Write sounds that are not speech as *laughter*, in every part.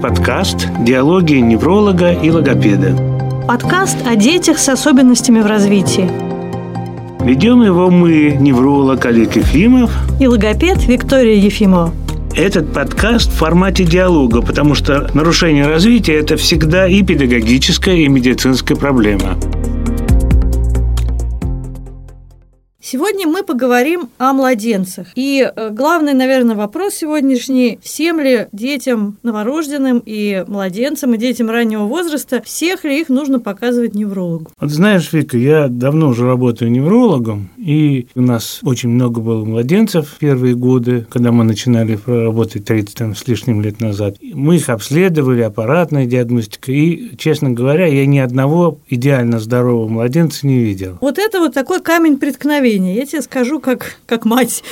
подкаст «Диалоги невролога и логопеда». Подкаст о детях с особенностями в развитии. Ведем его мы, невролог Олег Ефимов и логопед Виктория Ефимова. Этот подкаст в формате диалога, потому что нарушение развития – это всегда и педагогическая, и медицинская проблема. Сегодня мы поговорим о младенцах. И э, главный, наверное, вопрос сегодняшний – всем ли детям новорожденным и младенцам, и детям раннего возраста, всех ли их нужно показывать неврологу? Вот знаешь, Вика, я давно уже работаю неврологом, и у нас очень много было младенцев в первые годы, когда мы начинали работать 30 там, с лишним лет назад. Мы их обследовали, аппаратная диагностика, и, честно говоря, я ни одного идеально здорового младенца не видел. Вот это вот такой камень преткновения поколения. Я тебе скажу, как, как мать.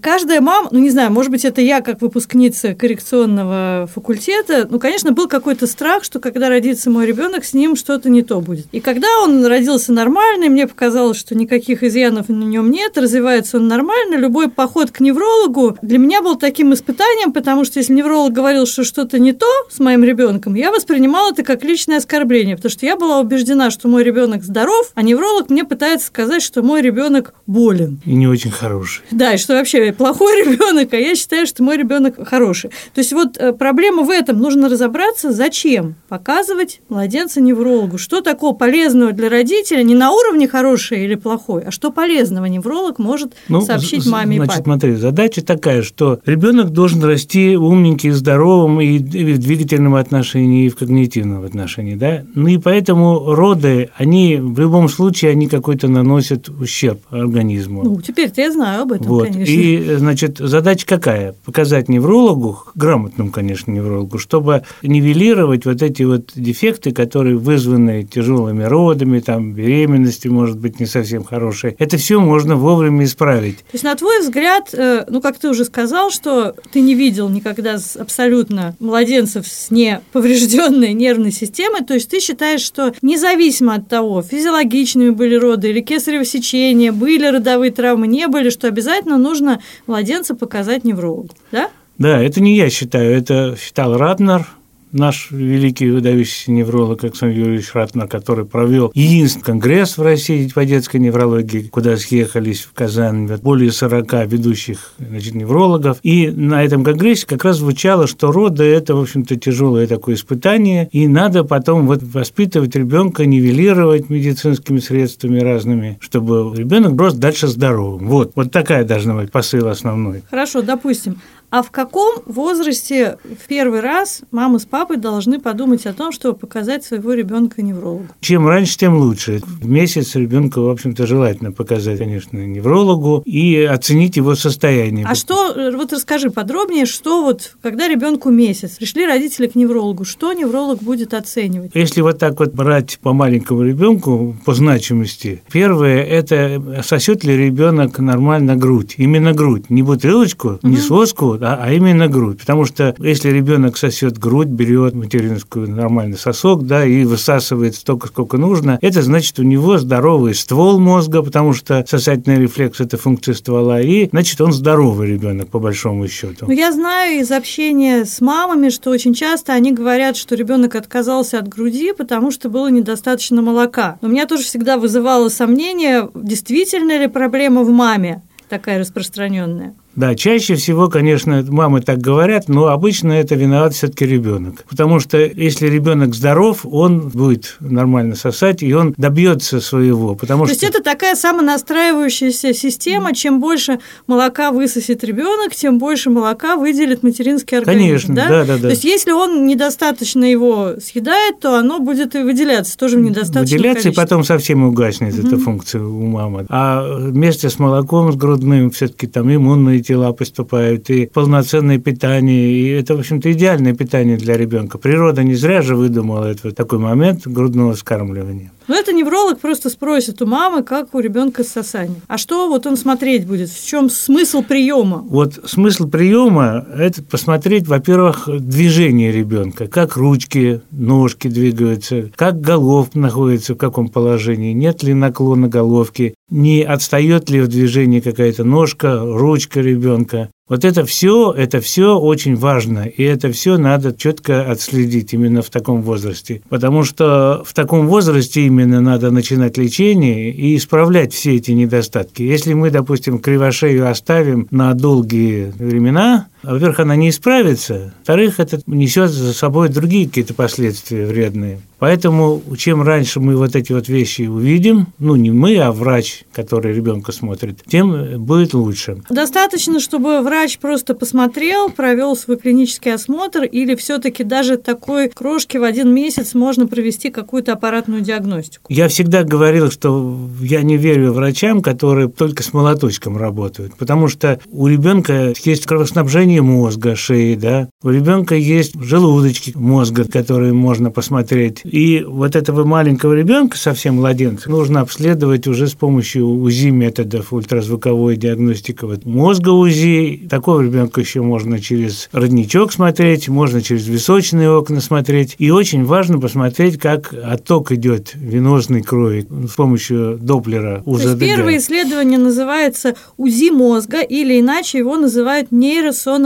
Каждая мама, ну не знаю, может быть, это я как выпускница коррекционного факультета, ну, конечно, был какой-то страх, что когда родится мой ребенок, с ним что-то не то будет. И когда он родился нормальный, мне показалось, что никаких изъянов на нем нет, развивается он нормально, любой поход к неврологу для меня был таким испытанием, потому что если невролог говорил, что что-то не то с моим ребенком, я воспринимала это как личное оскорбление, потому что я была убеждена, что мой ребенок здоров, а невролог мне пытается сказать, что мой ребенок ребенок болен. И не очень хороший. Да, и что вообще плохой *laughs* ребенок, а я считаю, что мой ребенок хороший. То есть вот э, проблема в этом. Нужно разобраться, зачем показывать младенца неврологу. Что такого полезного для родителя, не на уровне хороший или плохой, а что полезного невролог может ну, сообщить маме значит, и папе. смотри, задача такая, что ребенок должен расти умненький, здоровым и в двигательном отношении, и в когнитивном отношении, да. Ну и поэтому роды, они в любом случае, они какой-то наносят ущерб организму. Ну, теперь-то я знаю об этом, вот. конечно. И, значит, задача какая? Показать неврологу, грамотному, конечно, неврологу, чтобы нивелировать вот эти вот дефекты, которые вызваны тяжелыми родами, там, беременностью, может быть, не совсем хорошей. Это все можно вовремя исправить. То есть, на твой взгляд, э, ну, как ты уже сказал, что ты не видел никогда абсолютно младенцев с неповрежденной нервной системой, то есть ты считаешь, что независимо от того, физиологичными были роды или кесарево сечение, были родовые травмы, не были, что обязательно нужно младенца показать неврологу, да? Да, это не я считаю, это считал Раднер, наш великий выдающийся невролог Александр Юрьевич Ратнер, который провел единственный конгресс в России по детской неврологии, куда съехались в Казань более 40 ведущих значит, неврологов. И на этом конгрессе как раз звучало, что роды – это, в общем-то, тяжелое такое испытание, и надо потом вот воспитывать ребенка, нивелировать медицинскими средствами разными, чтобы ребенок рос дальше здоровым. Вот, вот такая должна быть посыл основной. Хорошо, допустим. А в каком возрасте в первый раз мама с папой должны подумать о том, чтобы показать своего ребенка неврологу? Чем раньше, тем лучше. В месяц ребенка, в общем-то, желательно показать, конечно, неврологу и оценить его состояние. А что, вот расскажи подробнее, что вот, когда ребенку месяц, пришли родители к неврологу, что невролог будет оценивать? Если вот так вот брать по маленькому ребенку по значимости, первое – это сосет ли ребенок нормально грудь, именно грудь, не бутылочку, угу. не соску, да, а именно грудь. Потому что если ребенок сосет грудь, берет материнскую нормальный сосок, да, и высасывает столько, сколько нужно, это значит у него здоровый ствол мозга, потому что сосательный рефлекс – это функция ствола, и значит он здоровый ребенок по большому счету. Ну, я знаю из общения с мамами, что очень часто они говорят, что ребенок отказался от груди, потому что было недостаточно молока. Но меня тоже всегда вызывало сомнение, действительно ли проблема в маме такая распространенная. Да, чаще всего, конечно, мамы так говорят, но обычно это виноват все-таки ребенок. Потому что если ребенок здоров, он будет нормально сосать, и он добьется своего. Потому То что... есть это такая самонастраивающаяся система. Чем больше молока высосет ребенок, тем больше молока выделит материнский организм. Конечно, да? да, да, да. То есть если он недостаточно его съедает, то оно будет и выделяться тоже в недостаточном Выделяться, количестве. и потом совсем угаснет угу. эта функция у мамы. А вместе с молоком, с грудным, все-таки там иммунные тела поступают, и полноценное питание, и это, в общем-то, идеальное питание для ребенка. Природа не зря же выдумала этот такой момент грудного вскармливания. Но это невролог просто спросит у мамы, как у ребенка с сосанием. А что вот он смотреть будет? В чем смысл приема? Вот смысл приема – это посмотреть, во-первых, движение ребенка, как ручки, ножки двигаются, как головка находится в каком положении, нет ли наклона головки, не отстает ли в движении какая-то ножка, ручка ребенка. Вот это все, это все очень важно, и это все надо четко отследить именно в таком возрасте. Потому что в таком возрасте именно надо начинать лечение и исправлять все эти недостатки. Если мы, допустим, кривошею оставим на долгие времена, во-первых, она не исправится, во-вторых, это несет за собой другие какие-то последствия вредные. Поэтому чем раньше мы вот эти вот вещи увидим, ну не мы, а врач, который ребенка смотрит, тем будет лучше. Достаточно, чтобы врач просто посмотрел, провел свой клинический осмотр, или все-таки даже такой крошки в один месяц можно провести какую-то аппаратную диагностику? Я всегда говорил, что я не верю врачам, которые только с молоточком работают, потому что у ребенка есть кровоснабжение мозга, шеи, да, у ребенка есть желудочки мозга, которые можно посмотреть. И вот этого маленького ребенка, совсем младенца, нужно обследовать уже с помощью УЗИ методов ультразвуковой диагностики вот мозга УЗИ. Такого ребенка еще можно через родничок смотреть, можно через височные окна смотреть. И очень важно посмотреть, как отток идет венозной крови с помощью Доплера УЗДГ. То есть первое исследование называется УЗИ мозга, или иначе его называют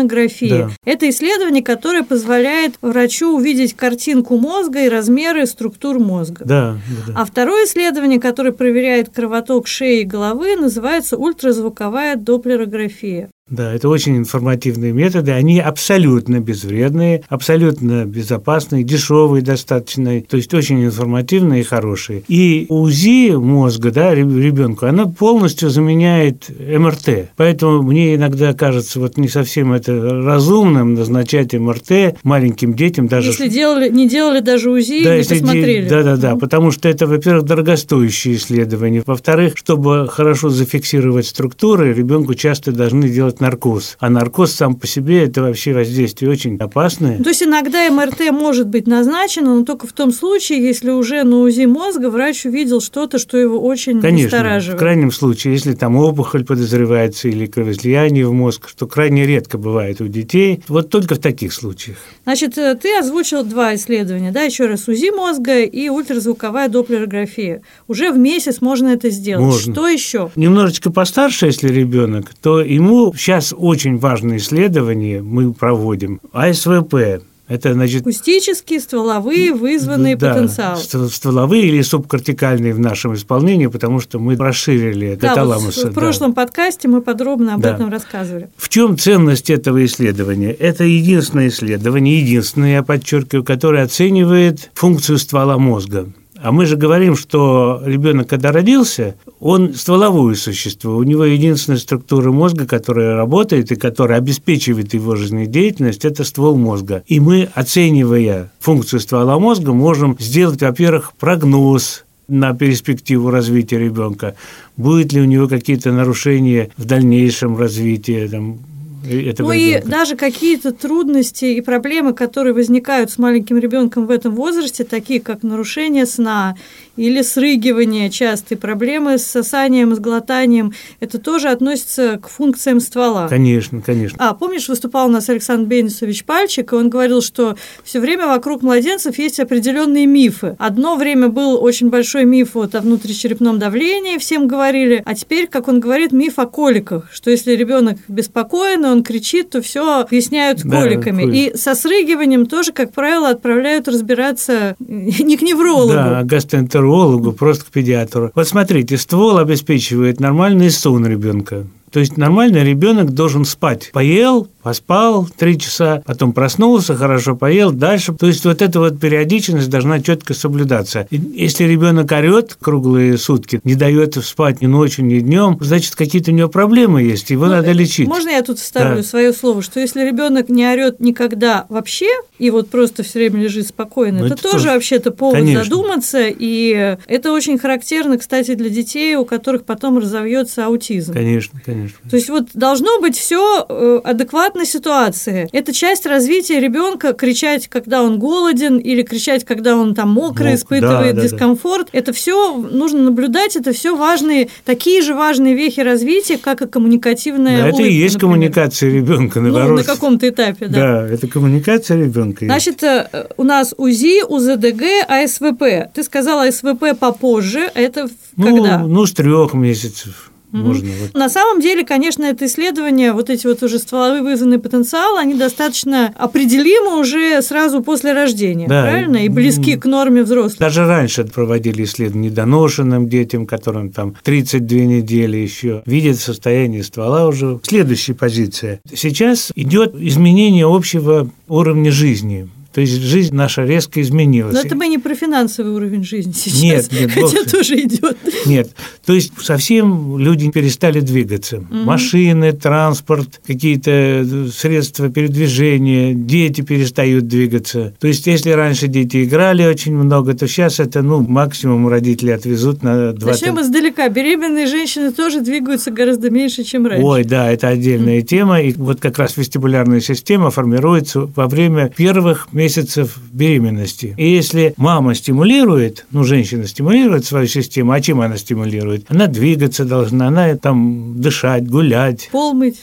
нейросонография. Да. Это исследование, которое позволяет врачу увидеть картинку мозга и размер размеры структур мозга. Да, да, А второе исследование, которое проверяет кровоток шеи и головы, называется ультразвуковая доплерография. Да, это очень информативные методы, они абсолютно безвредные, абсолютно безопасные, дешевые достаточно, то есть очень информативные и хорошие. И УЗИ мозга, да, ребенку, она полностью заменяет МРТ. Поэтому мне иногда кажется вот не совсем это разумным назначать МРТ маленьким детям даже. Если делали, не делали даже УЗИ, да, не если посмотрели. Да, да, да, потому что это, во-первых, дорогостоящие исследования, во-вторых, чтобы хорошо зафиксировать структуры, ребенку часто должны делать наркоз. А наркоз сам по себе – это вообще воздействие очень опасное. То есть иногда МРТ может быть назначено, но только в том случае, если уже на УЗИ мозга врач увидел что-то, что его очень Конечно, настораживает. в крайнем случае, если там опухоль подозревается или кровоизлияние в мозг, что крайне редко бывает у детей, вот только в таких случаях. Значит, э, ты озвучил два исследования, да, еще раз УЗИ мозга и ультразвуковая доплерография. Уже в месяц можно это сделать. Можно. Что еще? Немножечко постарше, если ребенок, то ему сейчас очень важное исследование мы проводим. АСВП это значит... Акустические, стволовые, вызванные да, потенциалы. стволовые или субкортикальные в нашем исполнении, потому что мы расширили да, таламуса. Вот в прошлом да. подкасте мы подробно об да. этом рассказывали. В чем ценность этого исследования? Это единственное исследование, единственное, я подчеркиваю, которое оценивает функцию ствола мозга. А мы же говорим, что ребенок, когда родился, он стволовое существо. У него единственная структура мозга, которая работает и которая обеспечивает его жизнедеятельность, это ствол мозга. И мы, оценивая функцию ствола мозга, можем сделать, во-первых, прогноз на перспективу развития ребенка, будет ли у него какие-то нарушения в дальнейшем развитии, там, этого ну и даже какие-то трудности и проблемы, которые возникают с маленьким ребенком в этом возрасте, такие как нарушение сна или срыгивание, частые проблемы с сосанием, с глотанием, это тоже относится к функциям ствола. Конечно, конечно. А, помнишь, выступал у нас Александр Бенисович Пальчик, и он говорил, что все время вокруг младенцев есть определенные мифы. Одно время был очень большой миф вот о внутричерепном давлении, всем говорили, а теперь, как он говорит, миф о коликах, что если ребенок беспокоен, он кричит, то все объясняют да, коликами. Колик. И со срыгиванием тоже, как правило, отправляют разбираться *laughs* не к неврологу. Да, гастроэнтерологу неврологу, просто к педиатру. Вот смотрите, ствол обеспечивает нормальный сон ребенка. То есть нормальный ребенок должен спать. Поел, поспал три часа, потом проснулся, хорошо поел, дальше. То есть вот эта вот периодичность должна четко соблюдаться. И если ребенок орет круглые сутки, не дает спать ни ночью, ни днем, значит, какие-то у него проблемы есть, его ну, надо лечить. Можно я тут вставлю да. свое слово, что если ребенок не орет никогда вообще, и вот просто все время лежит спокойно, ну, это, это тоже, тоже вообще-то повод Конечно. задуматься, и это очень характерно, кстати, для детей, у которых потом разовьется аутизм. Конечно, конечно конечно. То есть вот должно быть все э, адекватной ситуации. Это часть развития ребенка кричать, когда он голоден, или кричать, когда он там мокрый, Мок, испытывает да, дискомфорт. Да. Это все нужно наблюдать, это все важные, такие же важные вехи развития, как и коммуникативная. Да, улыбка, это и есть например. коммуникация ребенка, наоборот. Ну, на каком-то этапе, да. Да, это коммуникация ребенка. Значит, э, у нас УЗИ, УЗДГ, АСВП. Ты сказала АСВП попозже, это ну, когда? Ну, с трех месяцев. Можно. Вот. На самом деле, конечно, это исследование, вот эти вот уже стволовые вызванные потенциалы, они достаточно определимы уже сразу после рождения, Да. правильно? И близки к норме взрослых. Даже раньше проводили исследования недоношенным детям, которым там 32 недели еще. Видят состояние ствола уже. Следующая позиция. Сейчас идет изменение общего уровня жизни. То есть жизнь наша резко изменилась. Но это мы не про финансовый уровень жизни сейчас. Нет, нет, хотя вовсе. тоже идет. Нет, то есть совсем люди перестали двигаться. Машины, транспорт, какие-то средства передвижения, дети перестают двигаться. То есть если раньше дети играли очень много, то сейчас это, ну, максимум родители отвезут на 20... Начнем издалека. Беременные женщины тоже двигаются гораздо меньше, чем раньше. Ой, да, это отдельная тема. И вот как раз вестибулярная система формируется во время первых месяцев беременности. И если мама стимулирует, ну, женщина стимулирует свою систему, а чем она стимулирует? Она двигаться должна, она там дышать, гулять, Пол мыть.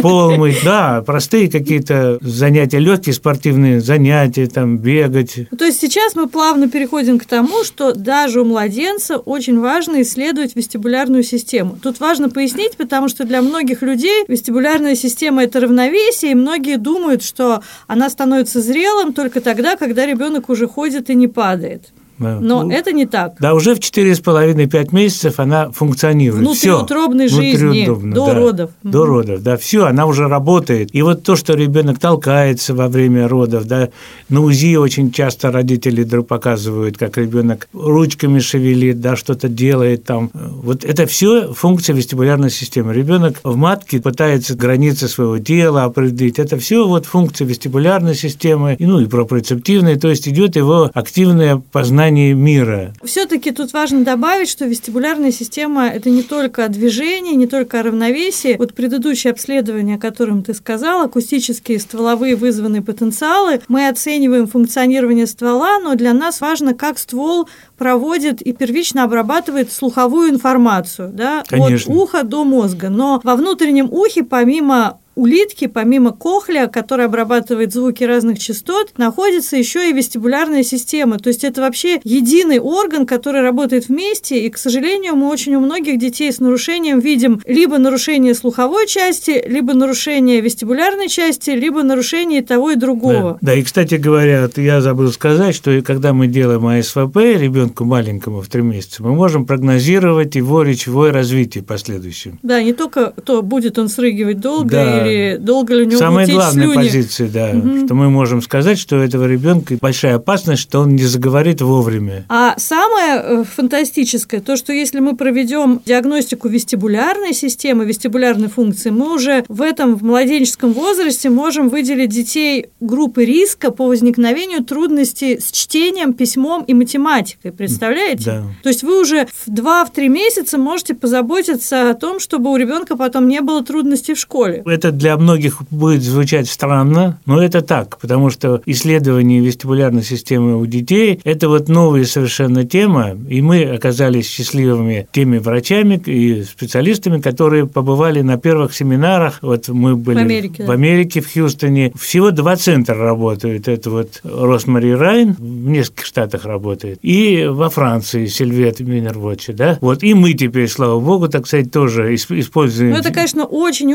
пол *laughs* мыть, да, простые какие-то занятия, легкие спортивные занятия, там, бегать. Ну, То есть сейчас мы плавно переходим к тому, что даже у младенца очень важно исследовать вестибулярную систему. Тут важно пояснить, потому что для многих людей вестибулярная система – это равновесие, и многие думают, что она становится зрелым только тогда, когда ребенок уже ходит и не падает. Да. Но Ну, это не так. Да, уже в 4,5-5 месяцев она функционирует. Внутриутробной жизни, Внутриутробно, до да. родов. До родов, да, все, она уже работает. И вот то, что ребенок толкается во время родов, да, на УЗИ очень часто родители друг показывают, как ребенок ручками шевелит, да, что-то делает там. Вот это все функция вестибулярной системы. Ребенок в матке пытается границы своего тела определить. Это все вот функция вестибулярной системы, ну и пропрецептивной, то есть идет его активное познание мира. Все-таки тут важно добавить, что вестибулярная система – это не только о движении, не только о равновесии. Вот предыдущее обследование, о котором ты сказал, акустические стволовые вызванные потенциалы, мы оцениваем функционирование ствола, но для нас важно, как ствол проводит и первично обрабатывает слуховую информацию, да, Конечно. от уха до мозга. Но во внутреннем ухе, помимо улитки, помимо кохлея, которая обрабатывает звуки разных частот, находится еще и вестибулярная система. То есть это вообще единый орган, который работает вместе. И, к сожалению, мы очень у многих детей с нарушением видим либо нарушение слуховой части, либо нарушение вестибулярной части, либо нарушение того и другого. Да. да, и, кстати говоря, я забыл сказать, что когда мы делаем АСВП ребенку маленькому в три месяца, мы можем прогнозировать его речевое развитие последующим. Да, не только то, будет он срыгивать долго Да. или долго ли у него Самая главная слюни. позиция, да, Мгм. что мы можем сказать, что у этого ребенка большая опасность, что он не заговорит вовремя. А самое э, фантастическое, то, что если мы проведем диагностику вестибулярной системы, вестибулярной функции, мы уже в этом в младенческом возрасте можем выделить детей группы риска по возникновению трудностей с чтением, письмом и математикой. Представляете? Да. То есть вы уже в 2-3 месяца можете позаботиться о том, чтобы у ребенка потом не было трудностей в школе. Это для многих будет звучать странно, но это так, потому что исследование вестибулярной системы у детей – это вот новая совершенно тема, и мы оказались счастливыми теми врачами и специалистами, которые побывали на первых семинарах. Вот мы были В Америке, в. Америке, в Хьюстоне. Всего два центра работают. Это вот Росмари Райн в нескольких штатах работает, и во Франции Сильвет Минервотчи, да? Вот и мы теперь, слава богу, так сказать, тоже исп- используем. Ну, это, конечно, очень и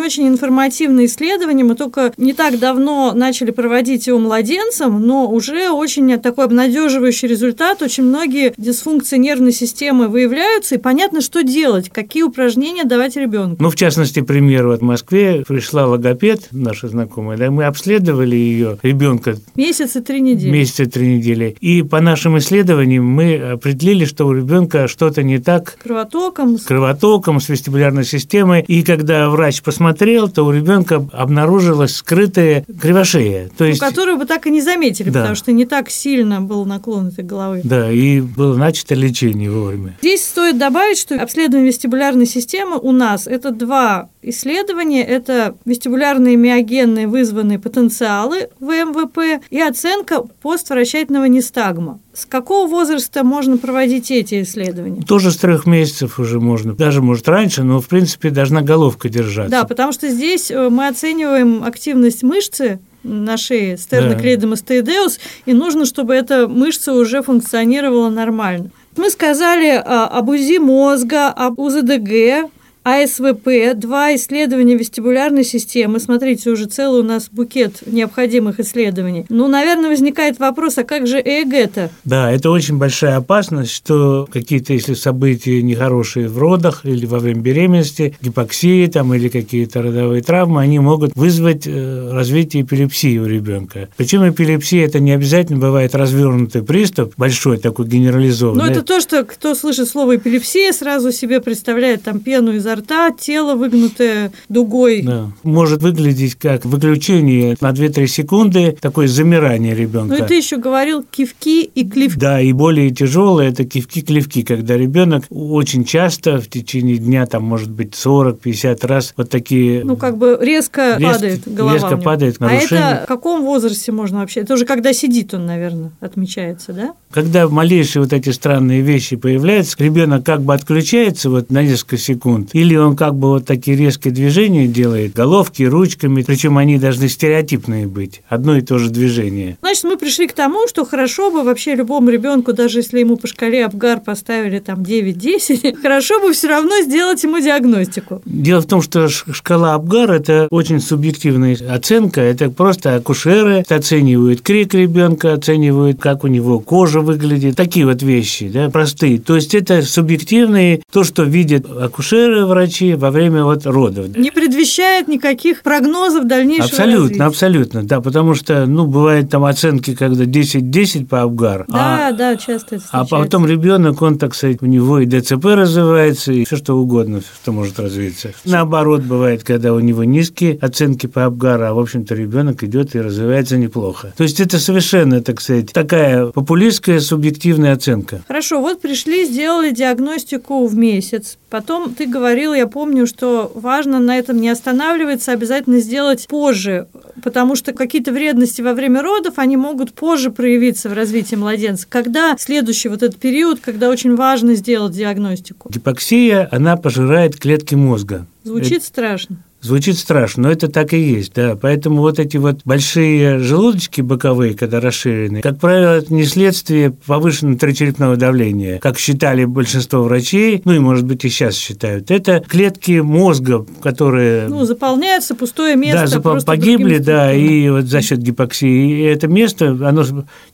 информативное исследование. Мы только не так давно начали проводить его младенцам, но уже очень такой обнадеживающий результат. Очень многие дисфункции нервной системы выявляются, и понятно, что делать, какие упражнения давать ребенку. Ну, в частности, пример, вот в Москве пришла логопед, наша знакомая, да, мы обследовали ее ребенка Месяц и три недели. месяца три недели. И по нашим исследованиям мы определили, что у ребенка что-то не так Кровотоком. с кровотоком, с вестибулярной системой. И когда врач посмотрел, то у ребенка обнаружилась скрытая кривошея. То есть, которую бы так и не заметили, Да. потому что не так сильно был наклон этой головы. да, и было начато лечение вовремя. Здесь стоит добавить, что обследование вестибулярной системы у нас это два исследования. Это вестибулярные миогенные вызванные потенциалы ВМВП и оценка поствращательного нестагма. С какого возраста можно проводить эти исследования? Тоже с трех месяцев уже можно, даже может раньше, но в принципе должна головка держаться. Да, потому что здесь э, мы оцениваем активность мышцы на шее стерноклеидом астеидеус, и нужно, чтобы эта мышца уже функционировала нормально. Мы сказали а, об УЗИ мозга, об УЗДГ, АСВП, два исследования вестибулярной системы. Смотрите, уже целый у нас букет необходимых исследований. Ну, наверное, возникает вопрос, а как же ЭЭГ-то? Да, это очень большая опасность, что какие-то, если события нехорошие в родах или во время беременности, гипоксии там или какие-то родовые травмы, они могут вызвать э, развитие эпилепсии у ребенка. Причем эпилепсия это не обязательно бывает развернутый приступ, большой такой генерализованный. Ну, это то, что кто слышит слово эпилепсия, сразу себе представляет там пену изо рта, тело выгнутое дугой. Да. Может выглядеть как выключение на 2-3 секунды, такое замирание ребенка. Ну, и ты еще говорил кивки и клевки. Да, и более тяжелое это кивки-клевки, когда ребенок очень часто в течение дня, там, может быть, 40-50 раз вот такие... Ну, как бы резко, резко падает голова Резко падает нарушение. А это в каком возрасте можно вообще? Это уже когда сидит он, наверное, отмечается, да? Когда малейшие вот эти странные вещи появляются, ребенок как бы отключается вот на несколько секунд, или он как бы вот такие резкие движения делает, головки, ручками, причем они должны стереотипные быть, одно и то же движение. Значит, мы пришли к тому, что хорошо бы вообще любому ребенку, даже если ему по шкале Абгар поставили там 9-10, *laughs* хорошо бы все равно сделать ему диагностику. Дело в том, что шкала Абгар – это очень субъективная оценка, это просто акушеры оценивают крик ребенка, оценивают, как у него кожа выглядит, такие вот вещи, да, простые. То есть это субъективные, то, что видят акушеры, врачи во время вот родов. Не предвещает никаких прогнозов дальнейшего Абсолютно, развития. абсолютно, да, потому что, ну, бывают там оценки, когда 10-10 по Абгар. Да, а, да, часто это А потом ребенок, он, так сказать, у него и ДЦП развивается, и все что угодно, что может развиться. Наоборот, бывает, когда у него низкие оценки по Абгару, а, в общем-то, ребенок идет и развивается неплохо. То есть это совершенно, так сказать, такая популистская субъективная оценка. Хорошо, вот пришли, сделали диагностику в месяц. Потом ты говорил, я помню, что важно на этом не останавливаться, обязательно сделать позже, потому что какие-то вредности во время родов, они могут позже проявиться в развитии младенца. Когда следующий вот этот период, когда очень важно сделать диагностику? Гипоксия, она пожирает клетки мозга. Звучит это... страшно. Звучит страшно, но это так и есть, да. Поэтому вот эти вот большие желудочки боковые, когда расширены, как правило, это не следствие повышенного тричерепного давления, как считали большинство врачей, ну и, может быть, и сейчас считают. Это клетки мозга, которые... Ну, заполняется пустое место. Да, погибли, да, и вот за счет гипоксии. И это место, оно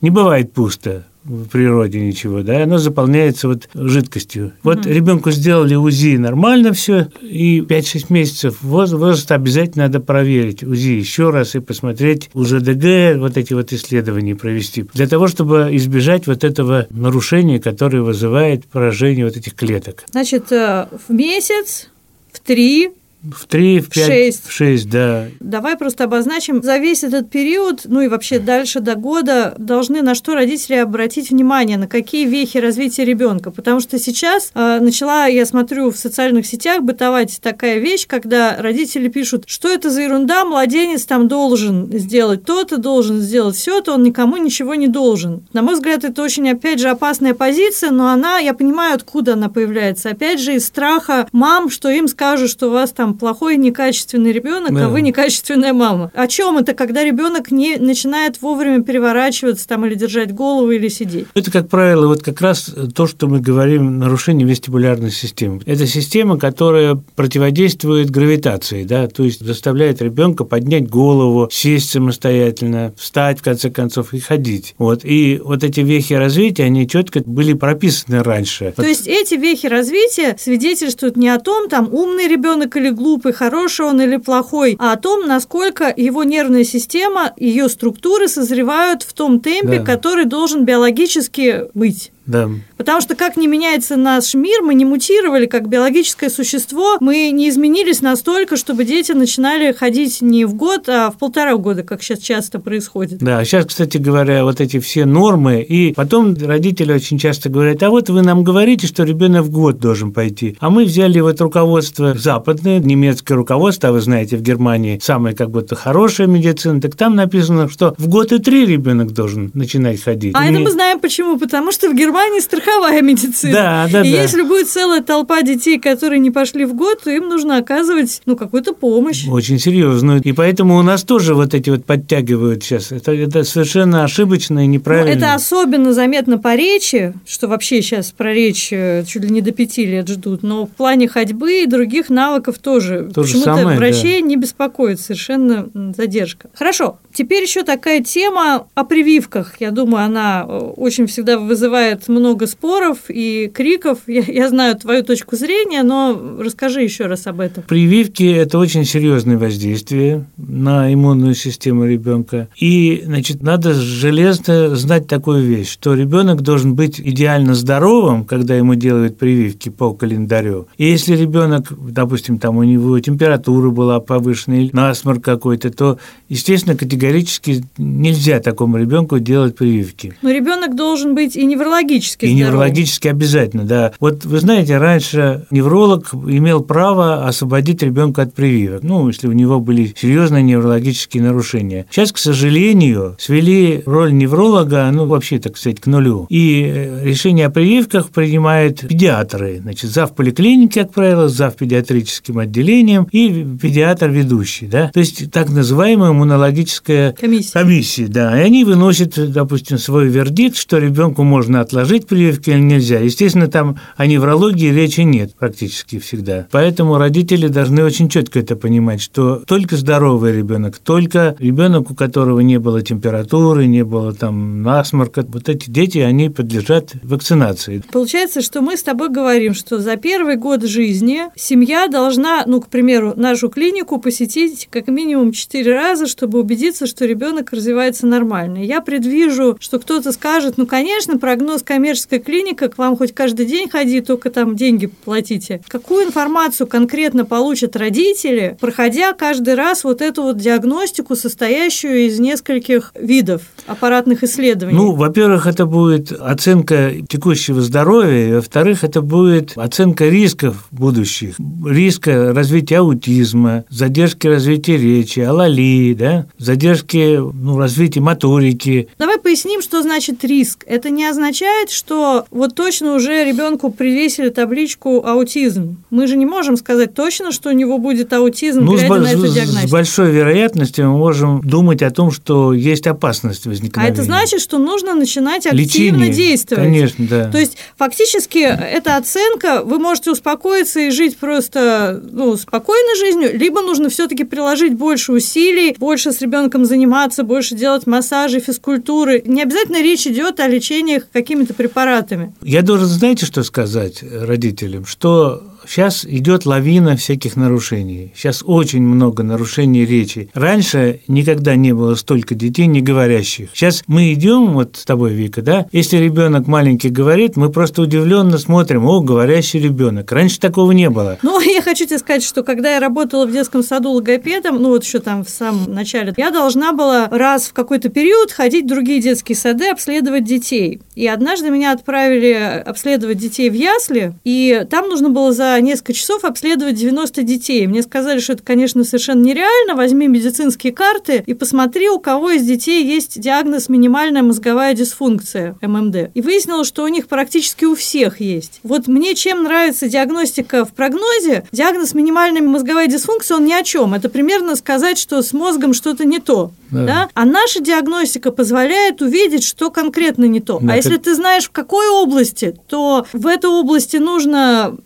не бывает пусто в природе ничего, да, оно заполняется вот жидкостью. Вот угу. ребенку сделали УЗИ, нормально все, и 5-6 месяцев возраст обязательно надо проверить УЗИ еще раз и посмотреть уже ДГ, вот эти вот исследования провести, для того, чтобы избежать вот этого нарушения, которое вызывает поражение вот этих клеток. Значит, э, в месяц, в три в три, в пять, шесть. в шесть, да. Давай просто обозначим, за весь этот период, ну и вообще дальше до года, должны на что родители обратить внимание, на какие вехи развития ребенка. Потому что сейчас э, начала, я смотрю, в социальных сетях бытовать такая вещь, когда родители пишут, что это за ерунда, младенец там должен сделать то-то, должен сделать все то он никому ничего не должен. На мой взгляд, это очень, опять же, опасная позиция, но она, я понимаю, откуда она появляется. Опять же, из страха мам, что им скажут, что у вас там там плохой некачественный ребенок, да. а вы некачественная мама. О чем это, когда ребенок не начинает вовремя переворачиваться там или держать голову или сидеть? Это, как правило, вот как раз то, что мы говорим, нарушение вестибулярной системы. Это система, которая противодействует гравитации, да, то есть заставляет ребенка поднять голову, сесть самостоятельно, встать в конце концов и ходить. Вот и вот эти вехи развития, они четко были прописаны раньше. То вот. есть эти вехи развития свидетельствуют не о том, там умный ребенок или глупый, хороший он или плохой, а о том, насколько его нервная система, ее структуры созревают в том темпе, да. который должен биологически быть. Да. Потому что как не меняется наш мир, мы не мутировали как биологическое существо, мы не изменились настолько, чтобы дети начинали ходить не в год, а в полтора года, как сейчас часто происходит. Да, сейчас, кстати говоря, вот эти все нормы, и потом родители очень часто говорят, а вот вы нам говорите, что ребенок в год должен пойти, а мы взяли вот руководство западное, немецкое руководство, а вы знаете, в Германии самая как будто хорошая медицина, так там написано, что в год и три ребенок должен начинать ходить. А не... это мы знаем почему, потому что в Германии не страховая медицина. Да, да, И да. если будет целая толпа детей, которые не пошли в год, то им нужно оказывать ну, какую-то помощь. Очень серьезную. И поэтому у нас тоже вот эти вот подтягивают сейчас. Это, это совершенно ошибочно и Ну, неправильно. это особенно заметно по речи, что вообще сейчас про речь э, чуть ли не до пяти лет ждут, но в плане ходьбы и других навыков тоже. То Почему-то врачей не беспокоит, совершенно задержка. Хорошо, теперь еще такая тема о прививках. Я думаю, она э, очень всегда вызывает много споров и криков. Я, я знаю твою точку зрения, но расскажи еще раз об этом. Прививки – это очень серьезное воздействие на иммунную систему ребенка. И, значит, надо железно знать такую вещь, что ребенок должен быть идеально здоровым, когда ему делают прививки по календарю. И если ребенок, допустим, там у него температура была повышенная, или насморк какой-то, то, естественно, категорически нельзя такому ребенку делать прививки. Но ребенок должен быть и неврологически И здоров. неврологически обязательно, да. Вот вы знаете, раньше невролог имел право освободить ребенка от прививок, ну, если у него были серьезные неврологические нарушения. Сейчас, к сожалению, свели роль невролога, ну, вообще, так сказать, к нулю. И э, решение о прививках принимают педиатры. Значит, зав поликлиники, как правило, зав педиатрическим отделением и педиатр ведущий, да. То есть так называемая иммунологическая Комиссия. комиссии, да, и они выносят, допустим, свой вердикт, что ребенку можно отложить прививки или нельзя. Естественно, там о неврологии речи нет практически всегда. Поэтому родители должны очень четко это понимать, что только здоровый ребенок, только ребенок, у которого не было температуры, не было там насморка, вот эти дети, они подлежат вакцинации. Получается, что мы с тобой говорим, что за первый год жизни семья должна, ну, к примеру, нашу клинику посетить как минимум 4 раза, чтобы убедиться, что ребенок развивается нормально. Я предвижу, что кто-то скажет, ну, конечно, прогноз коммерческая клиника, к вам хоть каждый день ходи, только там деньги платите. Какую информацию конкретно получат родители, проходя каждый раз вот эту вот диагностику, состоящую из нескольких видов аппаратных исследований? Ну, во-первых, это будет оценка текущего здоровья, во-вторых, это будет оценка рисков будущих, риска развития аутизма, задержки развития речи, алалии, да, задержки ну, развития моторики. Давай поясним, что значит риск. Это не означает, что вот точно уже ребенку привесили табличку аутизм. Мы же не можем сказать точно, что у него будет аутизм, Ну, с, глядя бо- на эту с- с диагностику. большой вероятностью мы можем думать о том, что есть опасность А возникновения. это значит, что нужно начинать активно Лечение, действовать. Конечно, да. То есть фактически эта оценка, вы можете успокоиться и жить просто ну, спокойной жизнью, либо нужно все-таки приложить больше усилий, больше с ребенком заниматься, больше делать массажи, физкультуры. Не обязательно речь идет о лечениях какими-то препаратами. Я должен, знаете, что сказать родителям? Что сейчас идет лавина всяких нарушений. Сейчас очень много нарушений речи. Раньше никогда не было столько детей не говорящих. Сейчас мы идем, вот с тобой, Вика, да, если ребенок маленький говорит, мы просто удивленно смотрим, о, говорящий ребенок. Раньше такого не было. Ну, *laughs* я хочу тебе сказать, что когда я работала в детском саду логопедом, ну вот еще там в самом начале, я должна была раз в какой-то период ходить в другие детские сады, обследовать детей. И однажды меня отправили обследовать детей в ясли, и там нужно было за несколько часов обследовать 90 детей. Мне сказали, что это, конечно, совершенно нереально. Возьми медицинские карты и посмотри, у кого из детей есть диагноз минимальная мозговая дисфункция, ММД. И выяснилось, что у них практически у всех есть. Вот мне чем нравится диагностика в прогнозе, диагноз минимальная мозговая дисфункция, он ни о чем. Это примерно сказать, что с мозгом что-то не то. Да. Да. А наша диагностика позволяет увидеть, что конкретно не то. Да, а если это- ты знаешь, в какой области, то в этой области нужно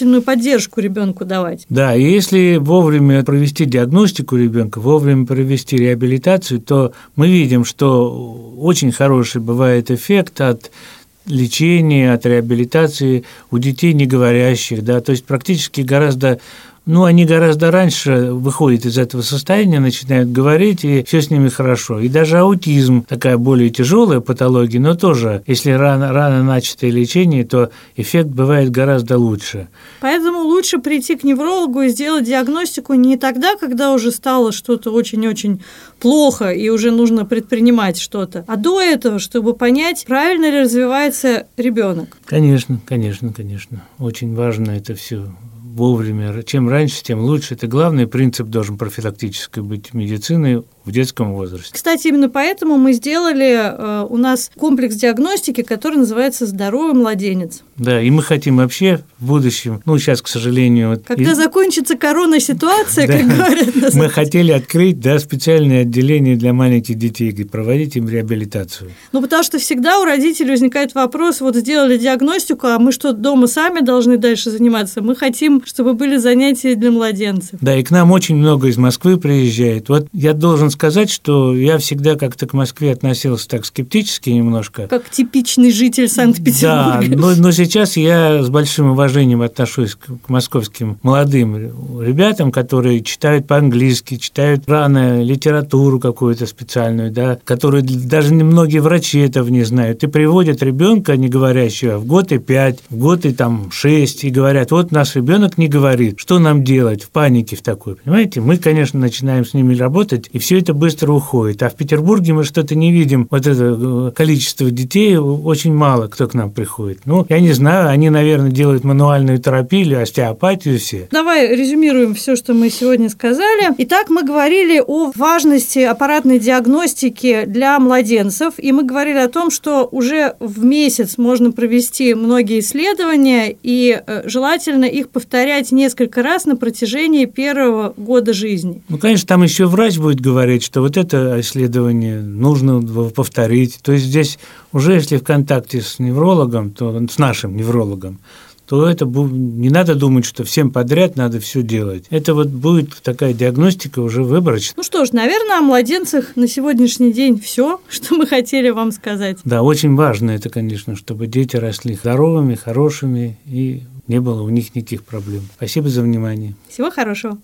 дополнительную поддержку ребенку давать. Да, и если вовремя провести диагностику ребенка, вовремя провести реабилитацию, то мы видим, что очень хороший бывает эффект от лечения, от реабилитации у детей не говорящих, да, то есть практически гораздо ну, они гораздо раньше выходят из этого состояния, начинают говорить, и все с ними хорошо. И даже аутизм такая более тяжелая патология, но тоже, если рано, рано начатое лечение, то эффект бывает гораздо лучше. Поэтому лучше прийти к неврологу и сделать диагностику не тогда, когда уже стало что-то очень-очень плохо и уже нужно предпринимать что-то, а до этого, чтобы понять, правильно ли развивается ребенок. Конечно, конечно, конечно. Очень важно это все вовремя. Чем раньше, тем лучше. Это главный принцип должен профилактической быть медицины в детском возрасте. Кстати, именно поэтому мы сделали э, у нас комплекс диагностики, который называется «Здоровый младенец». Да, и мы хотим вообще в будущем, ну, сейчас, к сожалению... Когда и... закончится корона-ситуация, как говорят. *laughs* Мы хотели открыть, да, специальное отделение для маленьких детей и проводить им реабилитацию. Ну, потому что всегда у родителей возникает вопрос, вот сделали диагностику, а мы что, дома сами должны дальше заниматься? Мы хотим, чтобы были занятия для младенцев. Да, и к нам очень много из Москвы приезжает. Вот я должен сказать, что я всегда как-то к Москве относился так скептически немножко. Как типичный житель Санкт-Петербурга. Да, но, но сейчас я с большим уважением отношусь к, к московским молодым ребятам, которые читают по-английски, читают рано литературу какую-то специальную, да, которые даже многие врачи этого не знают. И приводят ребенка, не говорящего, в год и пять, в год и там шесть, и говорят, вот наш ребенок не говорит, что нам делать в панике в такой, понимаете? Мы, конечно, начинаем с ними работать, и все это быстро уходит. А в Петербурге мы что-то не видим. Вот это э, количество детей очень мало, кто к нам приходит. Ну, я не знаю, они, наверное, делают мануальную терапию или остеопатию все. Давай резюмируем все, что мы сегодня сказали. Итак, мы говорили о важности аппаратной диагностики для младенцев, и мы говорили о том, что уже в месяц можно провести многие исследования, и э, желательно их повторять несколько раз на протяжении первого года жизни. Ну, конечно, там еще врач будет говорить, что вот это исследование нужно повторить. То есть здесь уже если в контакте с неврологом, то с нашим неврологом, то это не надо думать, что всем подряд надо все делать. Это вот будет такая диагностика уже выборочная. Ну что ж, наверное, о младенцах на сегодняшний день все, что мы хотели вам сказать. Да, очень важно это, конечно, чтобы дети росли здоровыми, хорошими и не было у них никаких проблем. Спасибо за внимание. Всего хорошего.